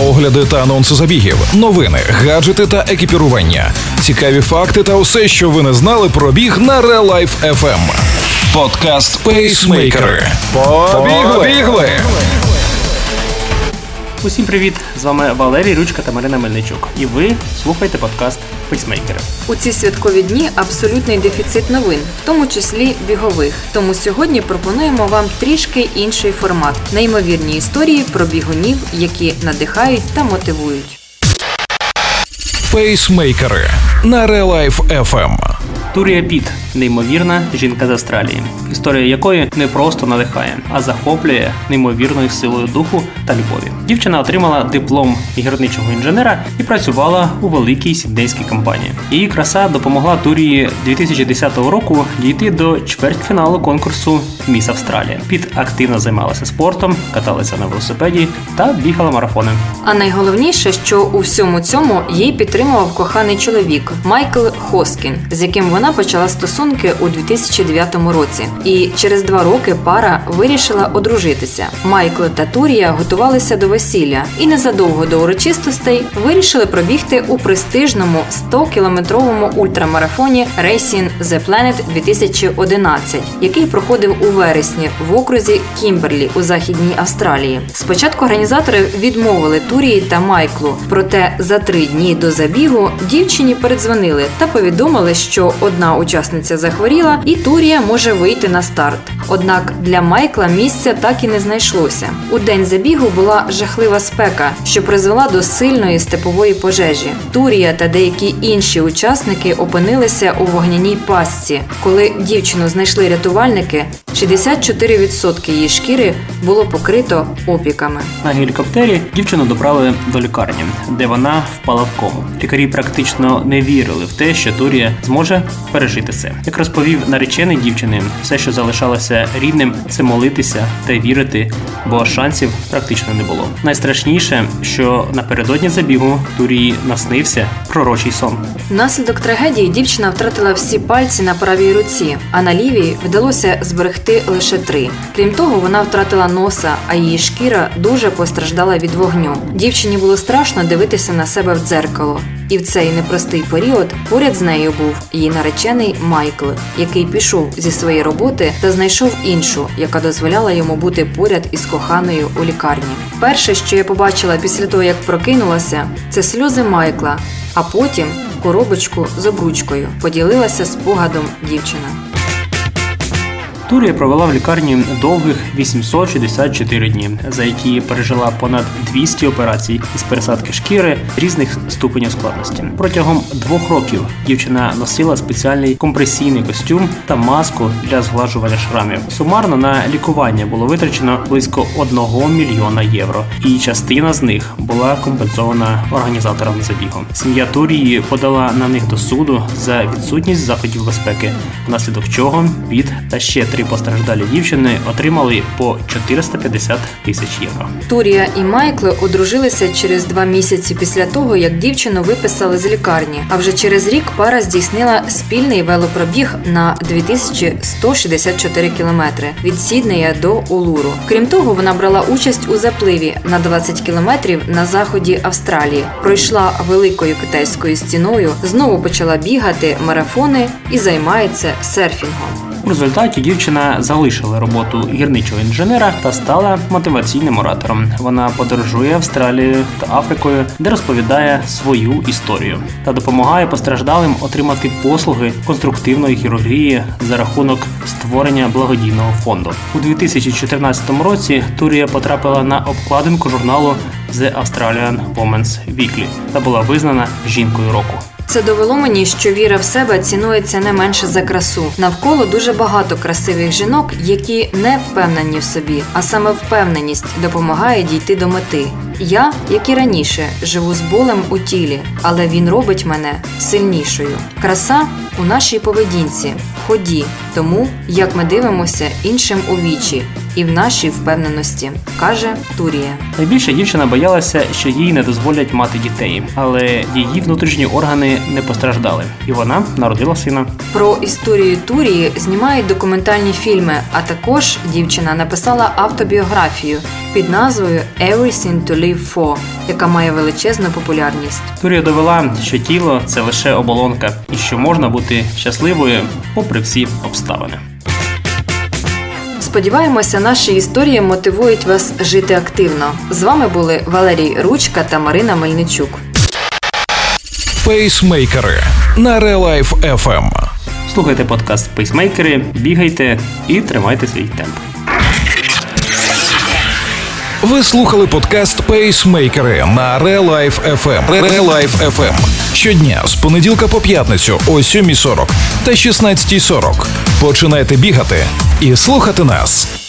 огляди та анонси забігів, новини, гаджети та екіпірування, цікаві факти та усе, що ви не знали про біг на Real Life FM. Подкаст Пейсмейкери. Побігли! Усім привіт! З вами Валерій Ручка та Марина Мельничук. І ви слухаєте подкаст Пейсмейкери. У ці святкові дні абсолютний дефіцит новин, в тому числі бігових. Тому сьогодні пропонуємо вам трішки інший формат неймовірні історії про бігунів, які надихають та мотивують. Пейсмейкери на Релайф FM. Турія Піт неймовірна жінка з Австралії, історія якої не просто надихає, а захоплює неймовірною силою духу та любові. Дівчина отримала диплом гірничого інженера і працювала у великій сіднейській компанії. Її краса допомогла Турії 2010 року дійти до чвертьфіналу конкурсу Міс Австралія. Піт активно займалася спортом, каталася на велосипеді та бігала марафони. А найголовніше, що у всьому цьому її підтримував коханий чоловік Майкл Хоскін, з яким вона почала стосунки у 2009 році. І через два роки пара вирішила одружитися. Майкл та Турія готувалися до весілля і незадовго до урочистостей вирішили пробігти у престижному 100-кілометровому ультрамарафоні Racing the Planet 2011, який проходив у вересні в окрузі Кімберлі у західній Австралії. Спочатку організатори відмовили Турії та Майклу, проте за три дні до забігу дівчині передзвонили та повідомили, що одна учасниця захворіла, і Турія може вийти на старт. Однак для Майкла місця так і не знайшлося. У день забігу була жахлива спека, що призвела до сильної степової пожежі. Турія та деякі інші учасники опинилися у вогняній пастці. Коли дівчину знайшли рятувальники, 64% її шкіри було покрито опіками. На гелікоптері дівчину доправили до лікарні, де вона впала в кому. Лікарі практично не вірили в те, що Турія зможе пережити це. Як розповів наречений дівчини, все, що залишалося рідним, це молитися та вірити, бо шансів практично не було. Найстрашніше, що напередодні забігу Турії наснився пророчий сон. Внаслідок трагедії дівчина втратила всі пальці на правій руці, а на лівій вдалося зберегти лише три. Крім того, вона втратила носа, а її шкіра дуже постраждала від вогню. Дівчині було страшно дивитися на себе в дзеркало. І в цей непростий період поряд з нею був її наречений Майкл, який пішов зі своєї роботи та знайшов іншу, яка дозволяла йому бути поряд із коханою у лікарні. Перше, що я побачила після того, як прокинулася, це сльози Майкла, а потім коробочку з обручкою поділилася спогадом дівчина. Турія провела в лікарні довгих 864 дні, за які пережила понад 200 операцій із пересадки шкіри різних ступенів складності. Протягом двох років дівчина носила спеціальний компресійний костюм та маску для зглажування шрамів. Сумарно на лікування було витрачено близько 1 мільйона євро, і частина з них була компенсована організаторам забігу. Сім'я Турії подала на них до суду за відсутність заходів безпеки, внаслідок чого Піт та ще три постраждалі дівчини отримали по 450 тисяч євро. Турія і Майкл одружилися через два місяці після того, як дівчину виписали з лікарні. А вже через рік пара здійснила спільний велопробіг на 2164 кілометри від Сіднея до Улуру. Крім того, вона брала участь у запливі на 20 кілометрів на заході Австралії. Пройшла великою китайською стіною, знову почала бігати марафони і займається серфінгом. Результаті дівчина залишила роботу гірничого інженера та стала мотиваційним оратором. Вона подорожує Австралією та Африкою, де розповідає свою історію та допомагає постраждалим отримати послуги конструктивної хірургії за рахунок створення благодійного фонду. У 2014 році Турія потрапила на обкладинку журналу The Australian Women's Weekly та була визнана жінкою року. Це довело мені, що віра в себе цінується не менше за красу. Навколо дуже багато красивих жінок, які не впевнені в собі, а саме впевненість допомагає дійти до мети. Я, як і раніше, живу з болем у тілі, але він робить мене сильнішою. Краса у нашій поведінці, ході, тому як ми дивимося іншим у вічі, і в нашій впевненості, каже Турія. Найбільше дівчина боялася, що їй не дозволять мати дітей, але її внутрішні органи не постраждали, і вона народила сина. Про історію Турії знімають документальні фільми, а також дівчина написала автобіографію під назвою «Everything to live for», яка має величезну популярність. Турія довела, що тіло це лише оболонка, і що можна бути щасливою попри всі обставини. Сподіваємося, наші історії мотивують вас жити активно. З вами були Валерій Ручка та Марина Мельничук. Пейсмейкери на Релайф FM. Слухайте подкаст Пейсмейкери, бігайте і тримайте свій темп. Ви слухали подкаст Пейсмейкери на Релайф FM. Релайф FM. Щодня з понеділка по п'ятницю о 7.40 та 16.40. Починайте бігати і слухати нас.